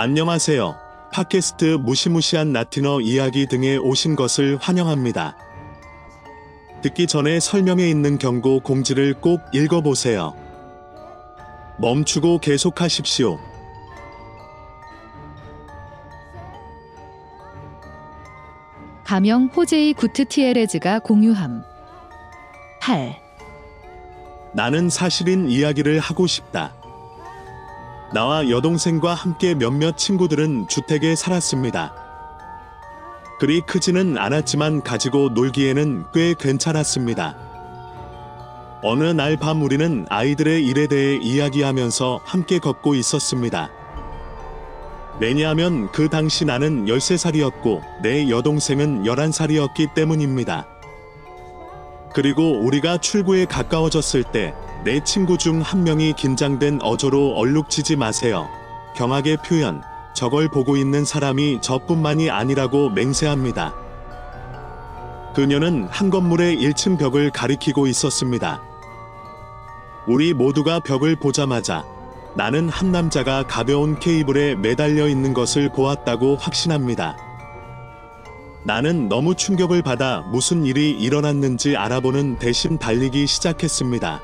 안녕하세요. 팟캐스트 무시무시한 라틴어 이야기 등에 오신 것을 환영합니다. 듣기 전에 설명에 있는 경고 공지를 꼭 읽어보세요. 멈추고 계속하십시오. 가명 호제이 구트티에레즈가 공유함. 8. 나는 사실인 이야기를 하고 싶다. 나와 여동생과 함께 몇몇 친구들은 주택에 살았습니다. 그리 크지는 않았지만 가지고 놀기에는 꽤 괜찮았습니다. 어느 날 밤 우리는 아이들의 일에 대해 이야기하면서 함께 걷고 있었습니다. 왜냐하면 그 당시 나는 13살이었고 내 여동생은 11살이었기 때문입니다. 그리고 우리가 출구에 가까워졌을 때 내 친구 중 한 명이 긴장된 어조로 얼룩지지 마세요. 경악의 표현, 저걸 보고 있는 사람이 저뿐만이 아니라고 맹세합니다. 그녀는 한 건물의 1층 벽을 가리키고 있었습니다. 우리 모두가 벽을 보자마자 나는 한 남자가 가벼운 케이블에 매달려 있는 것을 보았다고 확신합니다. 나는 너무 충격을 받아 무슨 일이 일어났는지 알아보는 대신 달리기 시작했습니다.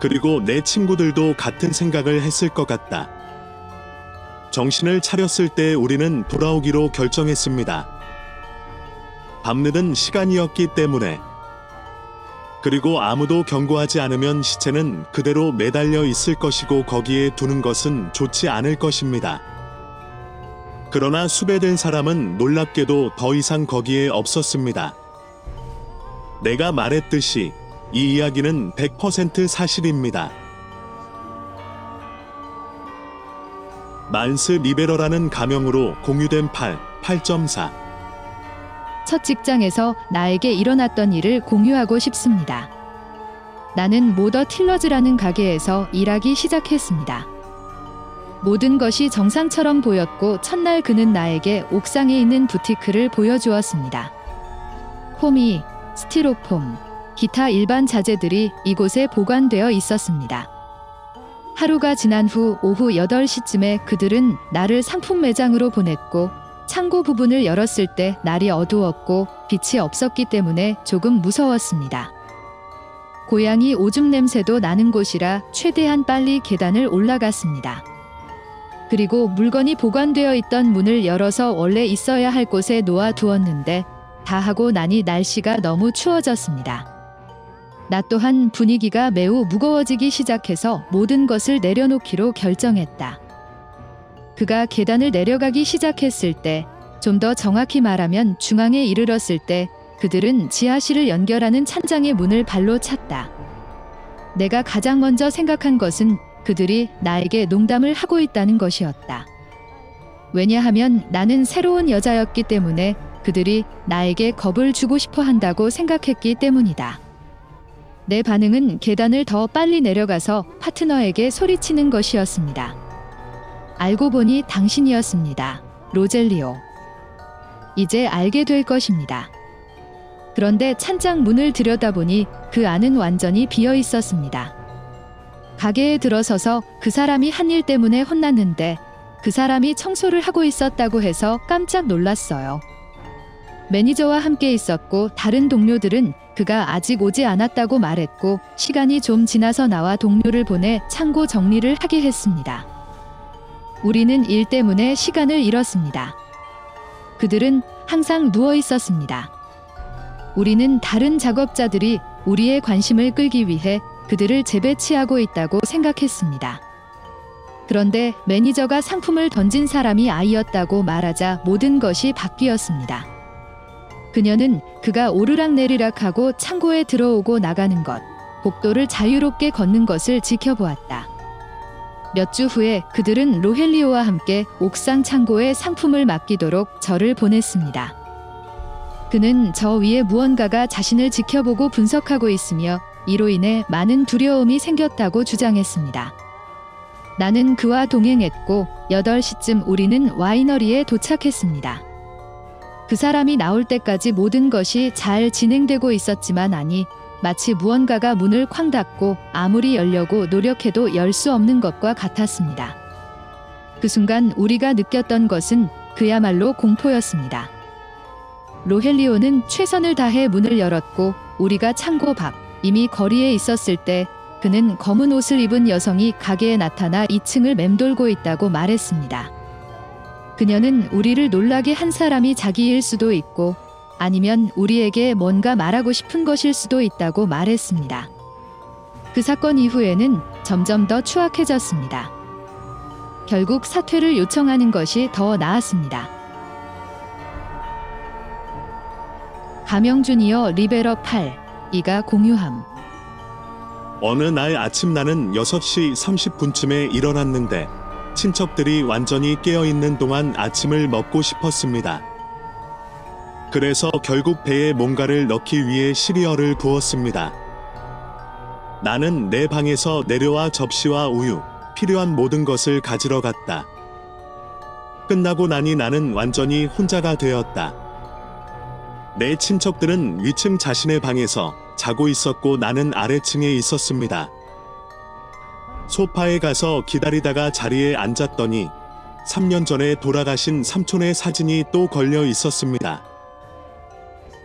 그리고 내 친구들도 같은 생각을 했을 것 같다. 정신을 차렸을 때 우리는 돌아오기로 결정했습니다. 밤늦은 시간이었기 때문에. 그리고 아무도 경고하지 않으면 시체는 그대로 매달려 있을 것이고 거기에 두는 것은 좋지 않을 것입니다. 그러나 수배된 사람은 놀랍게도 더 이상 거기에 없었습니다. 내가 말했듯이 이 이야기는 100% 사실입니다. 만스 리베러라는 가명으로 공유된 8, 8.4. 첫 직장에서 나에게 일어났던 일을 공유하고 싶습니다. 나는 모더 틸러즈라는 가게에서 일하기 시작했습니다. 모든 것이 정상처럼 보였고 첫날 그는 나에게 옥상에 있는 부티크를 보여주었습니다. 폼이, 스티로폼, 기타 일반 자재들이 이곳에 보관되어 있었습니다. 하루가 지난 후 오후 8시쯤에 그들은 나를 상품 매장으로 보냈고 창고 부분을 열었을 때 날이 어두웠고 빛이 없었기 때문에 조금 무서웠습니다. 고양이 오줌 냄새도 나는 곳이라 최대한 빨리 계단을 올라갔습니다. 그리고 물건이 보관되어 있던 문을 열어서 원래 있어야 할 곳에 놓아 두었는데 다 하고 나니 날씨가 너무 추워졌습니다. 나 또한 분위기가 매우 무거워지기 시작해서 모든 것을 내려놓기로 결정했다. 그가 계단을 내려가기 시작했을 때, 좀 더 정확히 말하면 중앙에 이르렀을 때, 그들은 지하실을 연결하는 찬장의 문을 발로 찼다. 내가 가장 먼저 생각한 것은 그들이 나에게 농담을 하고 있다는 것이었다. 왜냐하면 나는 새로운 여자였기 때문에 그들이 나에게 겁을 주고 싶어 한다고 생각했기 때문이다. 내 반응은 계단을 더 빨리 내려가서 파트너에게 소리치는 것이었습니다. 알고 보니 당신이었습니다. 로젤리오. 이제 알게 될 것입니다. 그런데 찬장 문을 들여다보니 그 안은 완전히 비어 있었습니다. 가게에 들어서서 그 사람이 한 일 때문에 혼났는데 그 사람이 청소를 하고 있었다고 해서 깜짝 놀랐어요. 매니저와 함께 있었고 다른 동료들은 그가 아직 오지 않았다고 말했고 시간이 좀 지나서 나와 동료를 보내 창고 정리를 하게 했습니다. 우리는 일 때문에 시간을 잃었습니다. 그들은 항상 누워 있었습니다. 우리는 다른 작업자들이 우리의 관심을 끌기 위해 그들을 재배치하고 있다고 생각했습니다. 그런데 매니저가 상품을 던진 사람이 아이였다고 말하자 모든 것이 바뀌었습니다. 그녀는 그가 오르락내리락하고 창고에 들어오고 나가는 것, 복도를 자유롭게 걷는 것을 지켜보았다. 몇 주 후에 그들은 로헬리오와 함께 옥상 창고에 상품을 맡기도록 저를 보냈습니다. 그는 저 위에 무언가가 자신을 지켜보고 분석하고 있으며 이로 인해 많은 두려움이 생겼다고 주장했습니다. 나는 그와 동행했고 8시쯤 우리는 와이너리에 도착했습니다. 그 사람이 나올 때까지 모든 것이 잘 진행되고 있었지만 아니 마치 무언가가 문을 쾅 닫고 아무리 열려고 노력해도 열 수 없는 것과 같았습니다. 그 순간 우리가 느꼈던 것은 그야말로 공포였습니다. 로헬리오는 최선을 다해 문을 열었고 우리가 창고 밖 이미 거리에 있었을 때 그는 검은 옷을 입은 여성이 가게에 나타나 2층을 맴돌고 있다고 말했습니다. 그녀는 우리를 놀라게 한 사람이 자기일 수도 있고 아니면 우리에게 뭔가 말하고 싶은 것일 수도 있다고 말했습니다. 그 사건 이후에는 점점 더 추악해졌습니다. 결국 사퇴를 요청하는 것이 더 나았습니다. 가명 주니어 리베러 8 이가 공유함 어느 날 아침 나는 6시 30분쯤에 일어났는데 친척들이 완전히 깨어 있는 동안 아침을 먹고 싶었습니다. 그래서 결국 배에 뭔가를 넣기 위해 시리얼을 부었습니다. 나는 내 방에서 내려와 접시와 우유, 필요한 모든 것을 가지러 갔다. 끝나고 나니 나는 완전히 혼자가 되었다. 내 친척들은 위층 자신의 방에서 자고 있었고 나는 아래층에 있었습니다. 소파에 가서 기다리다가 자리에 앉았더니 3년 전에 돌아가신 삼촌의 사진이 또 걸려 있었습니다.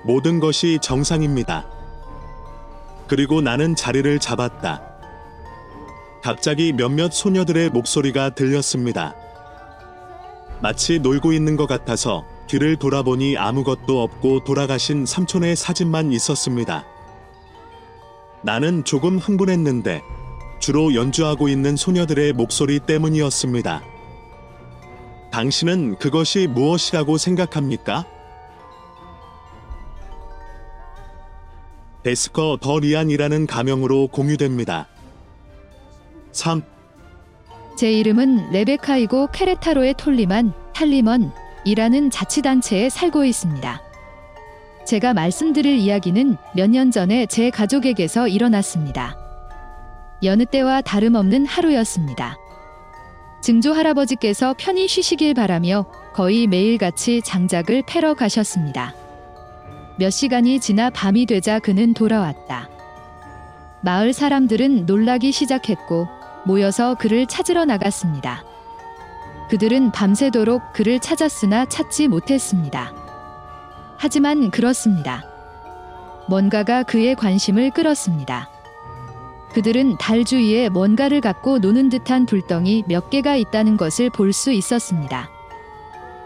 모든 것이 정상입니다. 그리고 나는 자리를 잡았다. 갑자기 몇몇 소녀들의 목소리가 들렸습니다. 마치 놀고 있는 것 같아서 뒤를 돌아보니 아무것도 없고 돌아가신 삼촌의 사진만 있었습니다. 나는 조금 흥분했는데 주로 연주하고 있는 소녀들의 목소리 때문이었습니다. 당신은 그것이 무엇이라고 생각합니까? 데스커 더 리안이라는 가명으로 공유됩니다. 3. 제 이름은 레베카이고 케레타로의 톨리만 탈리먼이라는 자치단체에 살고 있습니다. 제가 말씀드릴 이야기는 몇 년 전에 제 가족에게서 일어났습니다. 여느 때와 다름없는 하루였습니다. 증조 할아버지께서 편히 쉬시길 바라며 거의 매일같이 장작을 패러 가셨습니다. 몇 시간이 지나 밤이 되자 그는 돌아왔다. 마을 사람들은 놀라기 시작했고 모여서 그를 찾으러 나갔습니다. 그들은 밤새도록 그를 찾았으나 찾지 못했습니다. 하지만 그렇습니다. 뭔가가 그의 관심을 끌었습니다. 그들은 달 주위에 뭔가를 갖고 노는 듯한 불덩이 몇 개가 있다는 것을 볼 수 있었습니다.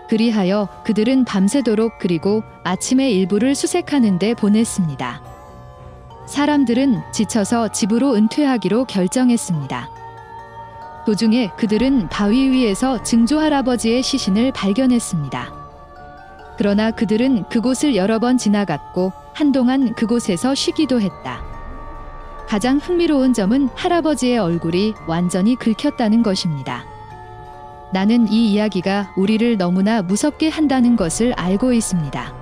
그리하여 그들은 밤새도록 그리고 아침에 일부를 수색하는데 보냈습니다. 사람들은 지쳐서 집으로 은퇴하기로 결정했습니다. 도중에 그들은 바위 위에서 증조 할아버지의 시신을 발견했습니다. 그러나 그들은 그곳을 여러 번 지나갔고 한동안 그곳에서 쉬기도 했다. 가장 흥미로운 점은 할아버지의 얼굴이 완전히 긁혔다는 것입니다. 나는 이 이야기가 우리를 너무나 무섭게 한다는 것을 알고 있습니다.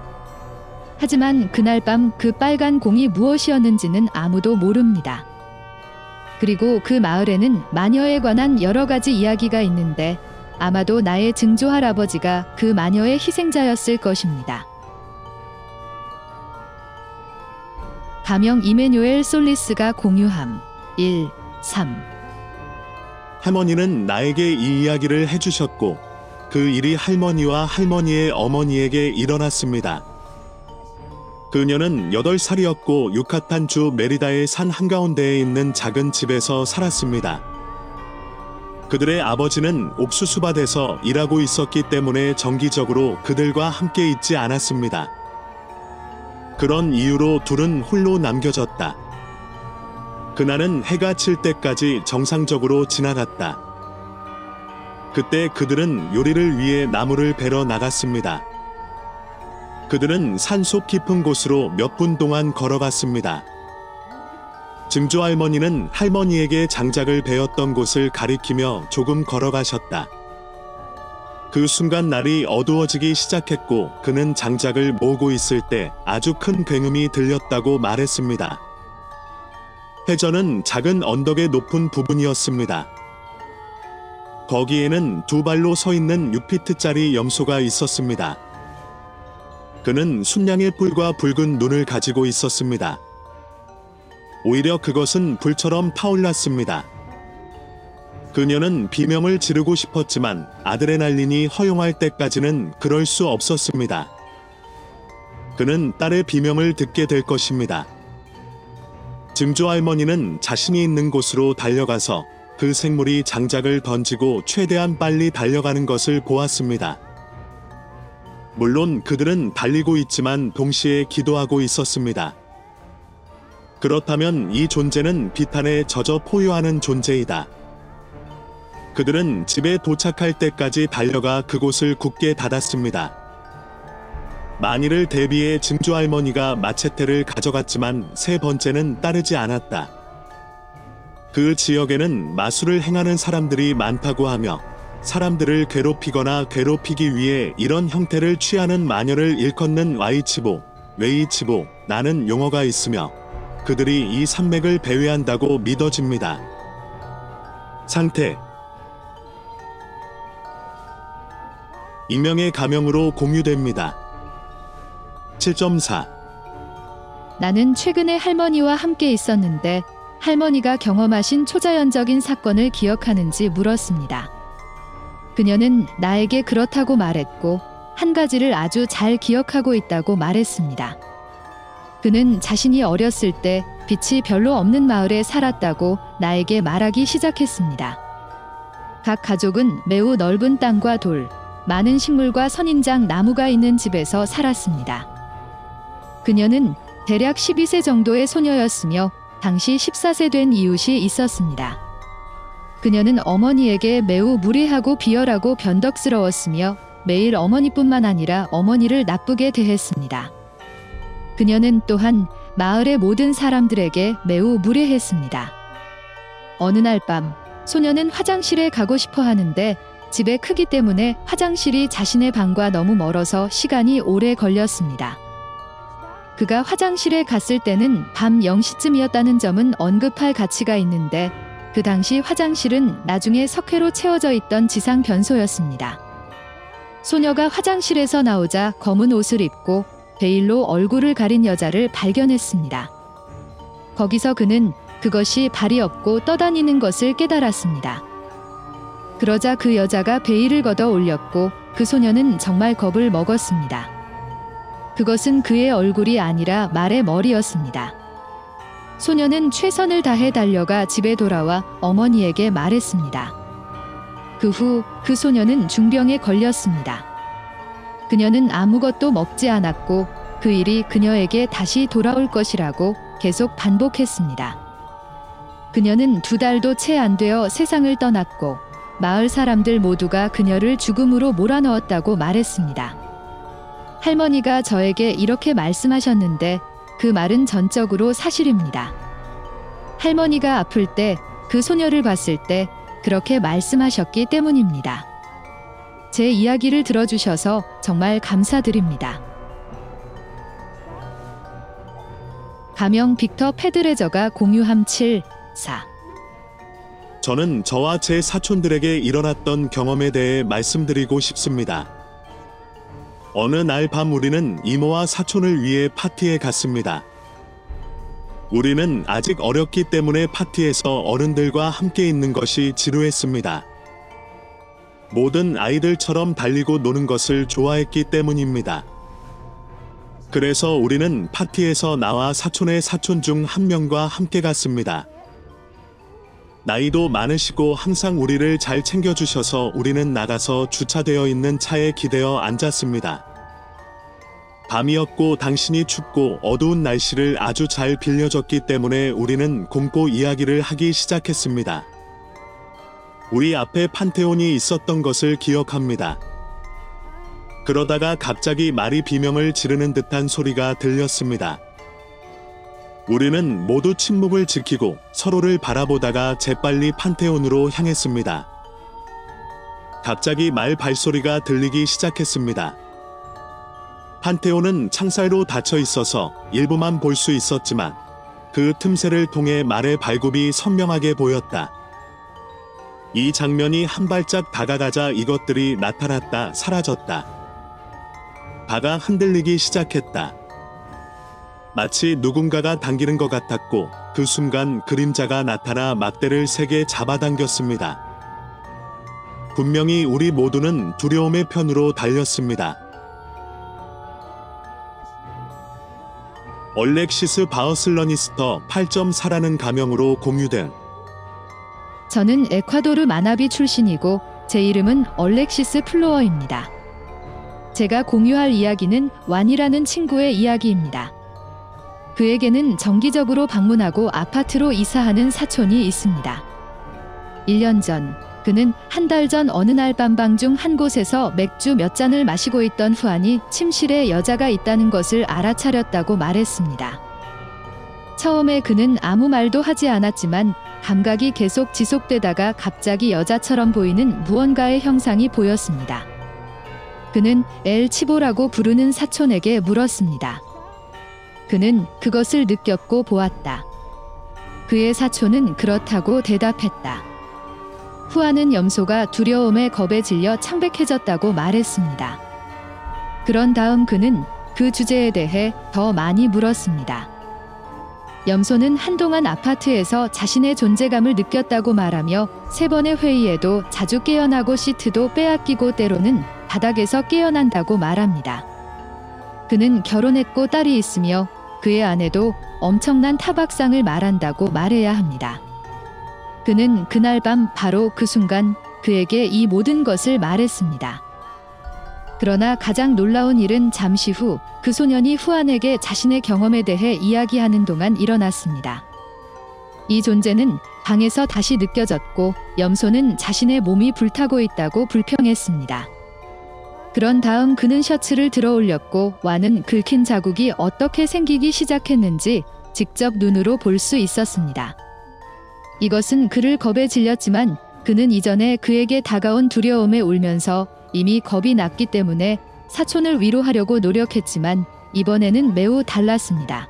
하지만 그날 밤 그 빨간 공이 무엇이었는지는 아무도 모릅니다. 그리고 그 마을에는 마녀에 관한 여러 가지 이야기가 있는데 아마도 나의 증조 할아버지가 그 마녀의 희생자였을 것입니다. 가명 이메뉴엘 솔리스가 공유함 1, 3 할머니는 나에게 이 이야기를 해주셨고 그 일이 할머니와 할머니의 어머니에게 일어났습니다. 그녀는 8살이었고 유카탄 주 메리다의 산 한가운데에 있는 작은 집에서 살았습니다. 그들의 아버지는 옥수수밭에서 일하고 있었기 때문에 정기적으로 그들과 함께 있지 않았습니다. 그런 이유로 둘은 홀로 남겨졌다. 그날은 해가 질 때까지 정상적으로 지나갔다. 그때 그들은 요리를 위해 나무를 베러 나갔습니다. 그들은 산속 깊은 곳으로 몇 분 동안 걸어갔습니다. 증조 할머니는 할머니에게 장작을 베었던 곳을 가리키며 조금 걸어가셨다. 그 순간 날이 어두워지기 시작했고 그는 장작을 모으고 있을 때 아주 큰 굉음이 들렸다고 말했습니다. 해전은 작은 언덕의 높은 부분이었습니다. 거기에는 두 발로 서 있는 6피트짜리 염소가 있었습니다. 그는 순양의 뿔과 붉은 눈을 가지고 있었습니다. 오히려 그것은 불처럼 타올랐습니다. 그녀는 비명을 지르고 싶었지만 아드레날린이 허용할 때까지는 그럴 수 없었습니다. 그는 딸의 비명을 듣게 될 것입니다. 증조 할머니는 자신이 있는 곳으로 달려가서 그 생물이 장작을 던지고 최대한 빨리 달려가는 것을 보았습니다. 물론 그들은 달리고 있지만 동시에 기도하고 있었습니다. 그렇다면 이 존재는 비탄에 젖어 포효하는 존재이다. 그들은 집에 도착할 때까지 달려가 그곳을 굳게 닫았습니다. 만일을 대비해 증조 할머니가 마체테를 가져갔지만 세 번째는 따르지 않았다. 그 지역에는 마술을 행하는 사람들이 많다고 하며 사람들을 괴롭히거나 괴롭히기 위해 이런 형태를 취하는 마녀를 일컫는 와이치보, 웨이치보, 나는 용어가 있으며 그들이 이 산맥을 배회한다고 믿어집니다. 상태 익명의 가명으로 공유됩니다. 7.4 나는 최근에 할머니와 함께 있었는데 할머니가 경험하신 초자연적인 사건을 기억하는지 물었습니다. 그녀는 나에게 그렇다고 말했고 한 가지를 아주 잘 기억하고 있다고 말했습니다. 그는 자신이 어렸을 때 빛이 별로 없는 마을에 살았다고 나에게 말하기 시작했습니다. 각 가족은 매우 넓은 땅과 돌, 많은 식물과 선인장 나무가 있는 집에서 살았습니다. 그녀는 대략 12세 정도의 소녀였으며 당시 14세 된 이웃이 있었습니다. 그녀는 어머니에게 매우 무례하고 비열하고 변덕스러웠으며 매일 어머니뿐만 아니라 어머니를 나쁘게 대했습니다. 그녀는 또한 마을의 모든 사람들에게 매우 무례했습니다. 어느 날 밤, 소녀는 화장실에 가고 싶어 하는데 집의 크기 때문에 화장실이 자신의 방과 너무 멀어서 시간이 오래 걸렸습니다. 그가 화장실에 갔을 때는 밤 0시쯤이었다는 점은 언급할 가치가 있는데 그 당시 화장실은 나중에 석회로 채워져 있던 지상 변소였습니다. 소녀가 화장실에서 나오자 검은 옷을 입고 베일로 얼굴을 가린 여자를 발견했습니다. 거기서 그는 그것이 발이 없고 떠다니는 것을 깨달았습니다. 그러자 그 여자가 베일을 걷어 올렸고 그 소녀는 정말 겁을 먹었습니다. 그것은 그의 얼굴이 아니라 말의 머리였습니다. 소녀는 최선을 다해 달려가 집에 돌아와 어머니에게 말했습니다. 그 후 그 소녀는 중병에 걸렸습니다. 그녀는 아무것도 먹지 않았고 그 일이 그녀에게 다시 돌아올 것이라고 계속 반복했습니다. 그녀는 두 달도 채 안 되어 세상을 떠났고 마을 사람들 모두가 그녀를 죽음으로 몰아넣었다고 말했습니다. 할머니가 저에게 이렇게 말씀하셨는데 그 말은 전적으로 사실입니다. 할머니가 아플 때 그 소녀를 봤을 때 그렇게 말씀하셨기 때문입니다. 제 이야기를 들어주셔서 정말 감사드립니다. 가명 빅터 페드레저가 공유함 7, 4. 저는 저와 제 사촌들에게 일어났던 경험에 대해 말씀드리고 싶습니다. 어느 날 밤 우리는 이모와 사촌을 위해 파티에 갔습니다. 우리는 아직 어렸기 때문에 파티에서 어른들과 함께 있는 것이 지루했습니다. 모든 아이들처럼 달리고 노는 것을 좋아했기 때문입니다. 그래서 우리는 파티에서 나와 사촌의 사촌 중 한 명과 함께 갔습니다. 나이도 많으시고 항상 우리를 잘 챙겨주셔서 우리는 나가서 주차되어 있는 차에 기대어 앉았습니다. 밤이었고 당신이 춥고 어두운 날씨를 아주 잘 빌려줬기 때문에 우리는 곰고 이야기를 하기 시작했습니다. 우리 앞에 판테온이 있었던 것을 기억합니다. 그러다가 갑자기 말이 비명을 지르는 듯한 소리가 들렸습니다. 우리는 모두 침묵을 지키고 서로를 바라보다가 재빨리 판테온으로 향했습니다. 갑자기 말 발소리가 들리기 시작했습니다. 판테온은 창살로 닫혀 있어서 일부만 볼 수 있었지만 그 틈새를 통해 말의 발굽이 선명하게 보였다. 이 장면이 한 발짝 다가가자 이것들이 나타났다, 사라졌다. 바가 흔들리기 시작했다. 마치 누군가가 당기는 것 같았고 그 순간 그림자가 나타나 막대를 세게 잡아당겼습니다. 분명히 우리 모두는 두려움의 편으로 달렸습니다. 얼렉시스 바어슬러니스터 8.4라는 가명으로 공유된 저는 에콰도르 마나비 출신이고 제 이름은 얼렉시스 플로어입니다. 제가 공유할 이야기는 완이라는 친구의 이야기입니다. 그에게는 정기적으로 방문하고 아파트로 이사하는 사촌이 있습니다. 1년 전, 그는 한 달 전 어느 날 밤방 중 한 곳에서 맥주 몇 잔을 마시고 있던 후안이 침실에 여자가 있다는 것을 알아차렸다고 말했습니다. 처음에 그는 아무 말도 하지 않았지만 감각이 계속 지속되다가 갑자기 여자처럼 보이는 무언가의 형상이 보였습니다. 그는 엘 치보라고 부르는 사촌에게 물었습니다. 그는 그것을 느꼈고 보았다. 그의 사촌은 그렇다고 대답했다. 후아는 염소가 두려움에 겁에 질려 창백해졌다고 말했습니다. 그런 다음 그는 그 주제에 대해 더 많이 물었습니다. 염소는 한동안 아파트에서 자신의 존재감을 느꼈다고 말하며 세 번의 회의에도 자주 깨어나고 시트도 빼앗기고 때로는 바닥에서 깨어난다고 말합니다. 그는 결혼했고 딸이 있으며 그의 아내도 엄청난 타박상을 말한다고 말해야 합니다. 그는 그날 밤 바로 그 순간 그에게 이 모든 것을 말했습니다. 그러나 가장 놀라운 일은 잠시 후 그 소년이 후안에게 자신의 경험에 대해 이야기하는 동안 일어났습니다. 이 존재는 방에서 다시 느껴졌고 염소는 자신의 몸이 불타고 있다고 불평했습니다. 그런 다음 그는 셔츠를 들어 올렸고 와는 긁힌 자국이 어떻게 생기기 시작했는지 직접 눈으로 볼 수 있었습니다. 이것은 그를 겁에 질렸지만 그는 이전에 그에게 다가온 두려움에 울면서 이미 겁이 났기 때문에 사촌을 위로하려고 노력했지만 이번에는 매우 달랐습니다.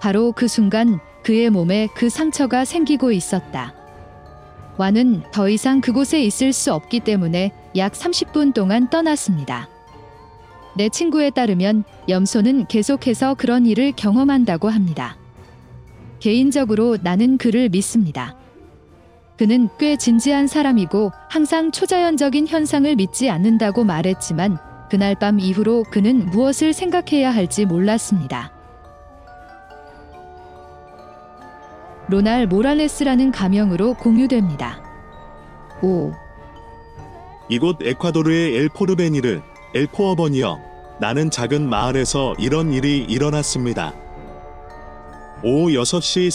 바로 그 순간 그의 몸에 그 상처가 생기고 있었다. 와는 더 이상 그곳에 있을 수 없기 때문에 약 30분 동안 떠났습니다. 내 친구에 따르면 염소는 계속해서 그런 일을 경험한다고 합니다. 개인적으로 나는 그를 믿습니다. 그는 꽤 진지한 사람이고 항상 초자연적인 현상을 믿지 않는다고 말했지만 그날 밤 이후로 그는 무엇을 생각해야 할지 몰랐습니다. 로날 모랄레스라는 가명으로 공유됩니다. 5. 이곳 에콰도르의 엘포르베니르 엘포어번이여 나는 작은 마을에서 이런 일이 일어났습니다. 오후 6시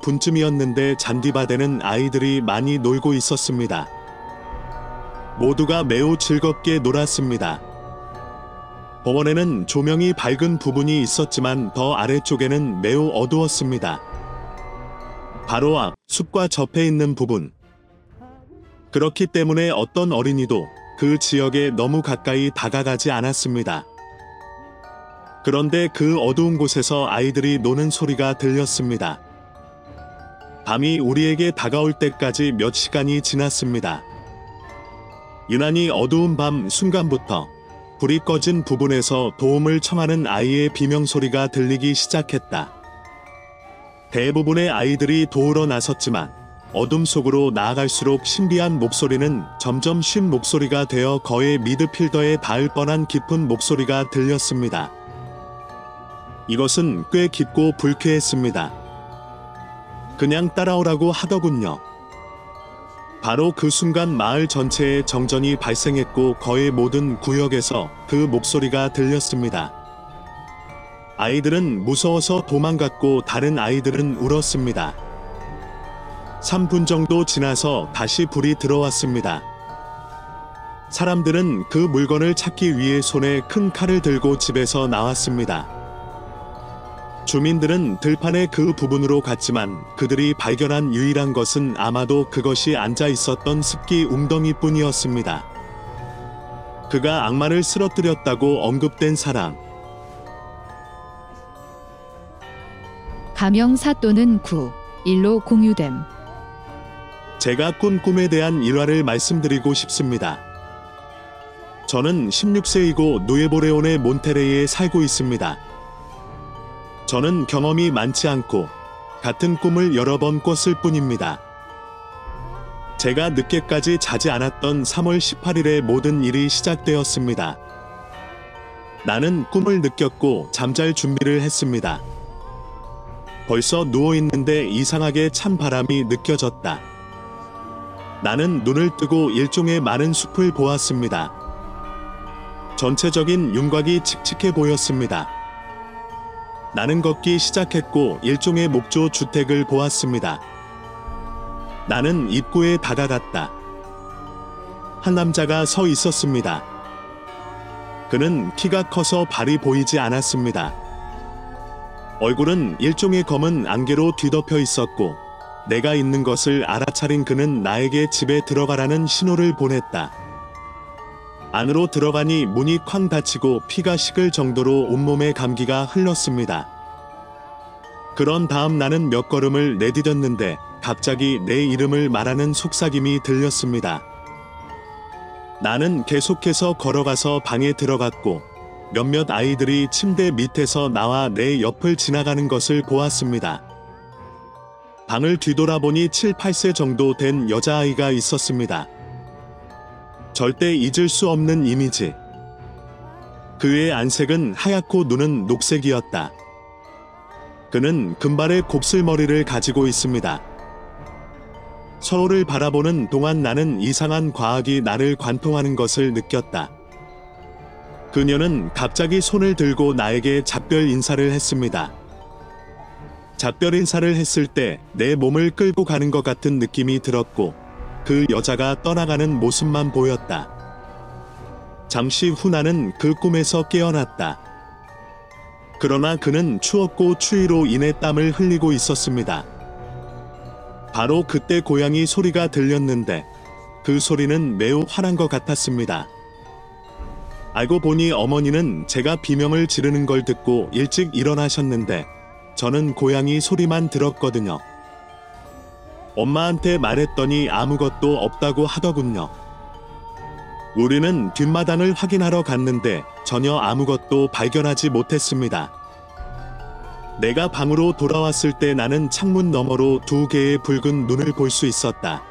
35분쯤이었는데 잔디바데는 아이들이 많이 놀고 있었습니다. 모두가 매우 즐겁게 놀았습니다. 법원에는 조명이 밝은 부분이 있었지만 더 아래쪽에는 매우 어두웠습니다. 바로 앞 숲과 접해 있는 부분. 그렇기 때문에 어떤 어린이도 그 지역에 너무 가까이 다가가지 않았습니다. 그런데 그 어두운 곳에서 아이들이 노는 소리가 들렸습니다. 밤이 우리에게 다가올 때까지 몇 시간이 지났습니다. 유난히 어두운 밤 순간부터 불이 꺼진 부분에서 도움을 청하는 아이의 비명소리가 들리기 시작했다. 대부분의 아이들이 도우러 나섰지만 어둠 속으로 나아갈수록 신비한 목소리는 점점 쉰 목소리가 되어 거의 미드필더에 닿을 뻔한 깊은 목소리가 들렸습니다. 이것은 꽤 깊고 불쾌했습니다. 그냥 따라오라고 하더군요. 바로 그 순간 마을 전체에 정전이 발생했고 거의 모든 구역에서 그 목소리가 들렸습니다. 아이들은 무서워서 도망갔고 다른 아이들은 울었습니다. 3분 정도 지나서 다시 불이 들어왔습니다. 사람들은 그 물건을 찾기 위해 손에 큰 칼을 들고 집에서 나왔습니다. 주민들은 들판의 그 부분으로 갔지만 그들이 발견한 유일한 것은 아마도 그것이 앉아 있었던 습기 웅덩이 뿐이었습니다. 그가 악마를 쓰러뜨렸다고 언급된 사람. 가명사 또는 구, 일로 공유됨. 제가 꾼 꿈에 대한 일화를 말씀드리고 싶습니다. 저는 16세이고 누에보레온의 몬테레이에 살고 있습니다. 저는 경험이 많지 않고 같은 꿈을 여러 번 꿨을 뿐입니다. 제가 늦게까지 자지 않았던 3월 18일에 모든 일이 시작되었습니다. 나는 꿈을 느꼈고 잠잘 준비를 했습니다. 벌써 누워 있는데 이상하게 찬 바람이 느껴졌다. 나는 눈을 뜨고 일종의 많은 숲을 보았습니다. 전체적인 윤곽이 칙칙해 보였습니다. 나는 걷기 시작했고 일종의 목조 주택을 보았습니다. 나는 입구에 다가갔다. 한 남자가 서 있었습니다. 그는 키가 커서 발이 보이지 않았습니다. 얼굴은 일종의 검은 안개로 뒤덮여 있었고 내가 있는 것을 알아차린 그는 나에게 집에 들어가라는 신호를 보냈다. 안으로 들어가니 문이 쾅 닫히고 피가 식을 정도로 온몸에 감기가 흘렀습니다. 그런 다음 나는 몇 걸음을 내디뎠는데 갑자기 내 이름을 말하는 속삭임이 들렸습니다. 나는 계속해서 걸어가서 방에 들어갔고 몇몇 아이들이 침대 밑에서 나와 내 옆을 지나가는 것을 보았습니다. 방을 뒤돌아보니 7, 8세 정도 된 여자아이가 있었습니다. 절대 잊을 수 없는 이미지. 그의 안색은 하얗고 눈은 녹색이었다. 그는 금발의 곱슬머리를 가지고 있습니다. 서로를 바라보는 동안 나는 이상한 과학이 나를 관통하는 것을 느꼈다. 그녀는 갑자기 손을 들고 나에게 작별 인사를 했습니다. 작별 인사를 했을 때 내 몸을 끌고 가는 것 같은 느낌이 들었고 그 여자가 떠나가는 모습만 보였다. 잠시 후 나는 그 꿈에서 깨어났다. 그러나 그는 추웠고 추위로 인해 땀을 흘리고 있었습니다. 바로 그때 고양이 소리가 들렸는데 그 소리는 매우 화난 것 같았습니다. 알고 보니 어머니는 제가 비명을 지르는 걸 듣고 일찍 일어나셨는데 저는 고양이 소리만 들었거든요. 엄마한테 말했더니 아무것도 없다고 하더군요. 우리는 뒷마당을 확인하러 갔는데 전혀 아무것도 발견하지 못했습니다. 내가 방으로 돌아왔을 때 나는 창문 너머로 두 개의 붉은 눈을 볼 수 있었다.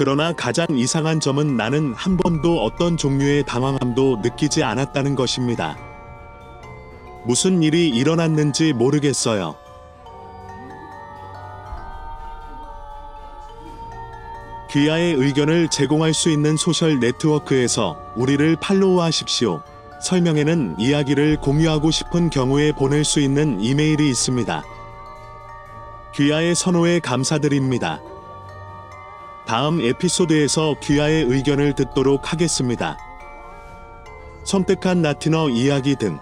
그러나 가장 이상한 점은 나는 한 번도 어떤 종류의 당황함도 느끼지 않았다는 것입니다. 무슨 일이 일어났는지 모르겠어요. 귀하의 의견을 제공할 수 있는 소셜 네트워크에서 우리를 팔로우하십시오. 설명에는 이야기를 공유하고 싶은 경우에 보낼 수 있는 이메일이 있습니다. 귀하의 선호에 감사드립니다. 다음 에피소드에서 귀하의 의견을 듣도록 하겠습니다. 선택한 라틴어 이야기 등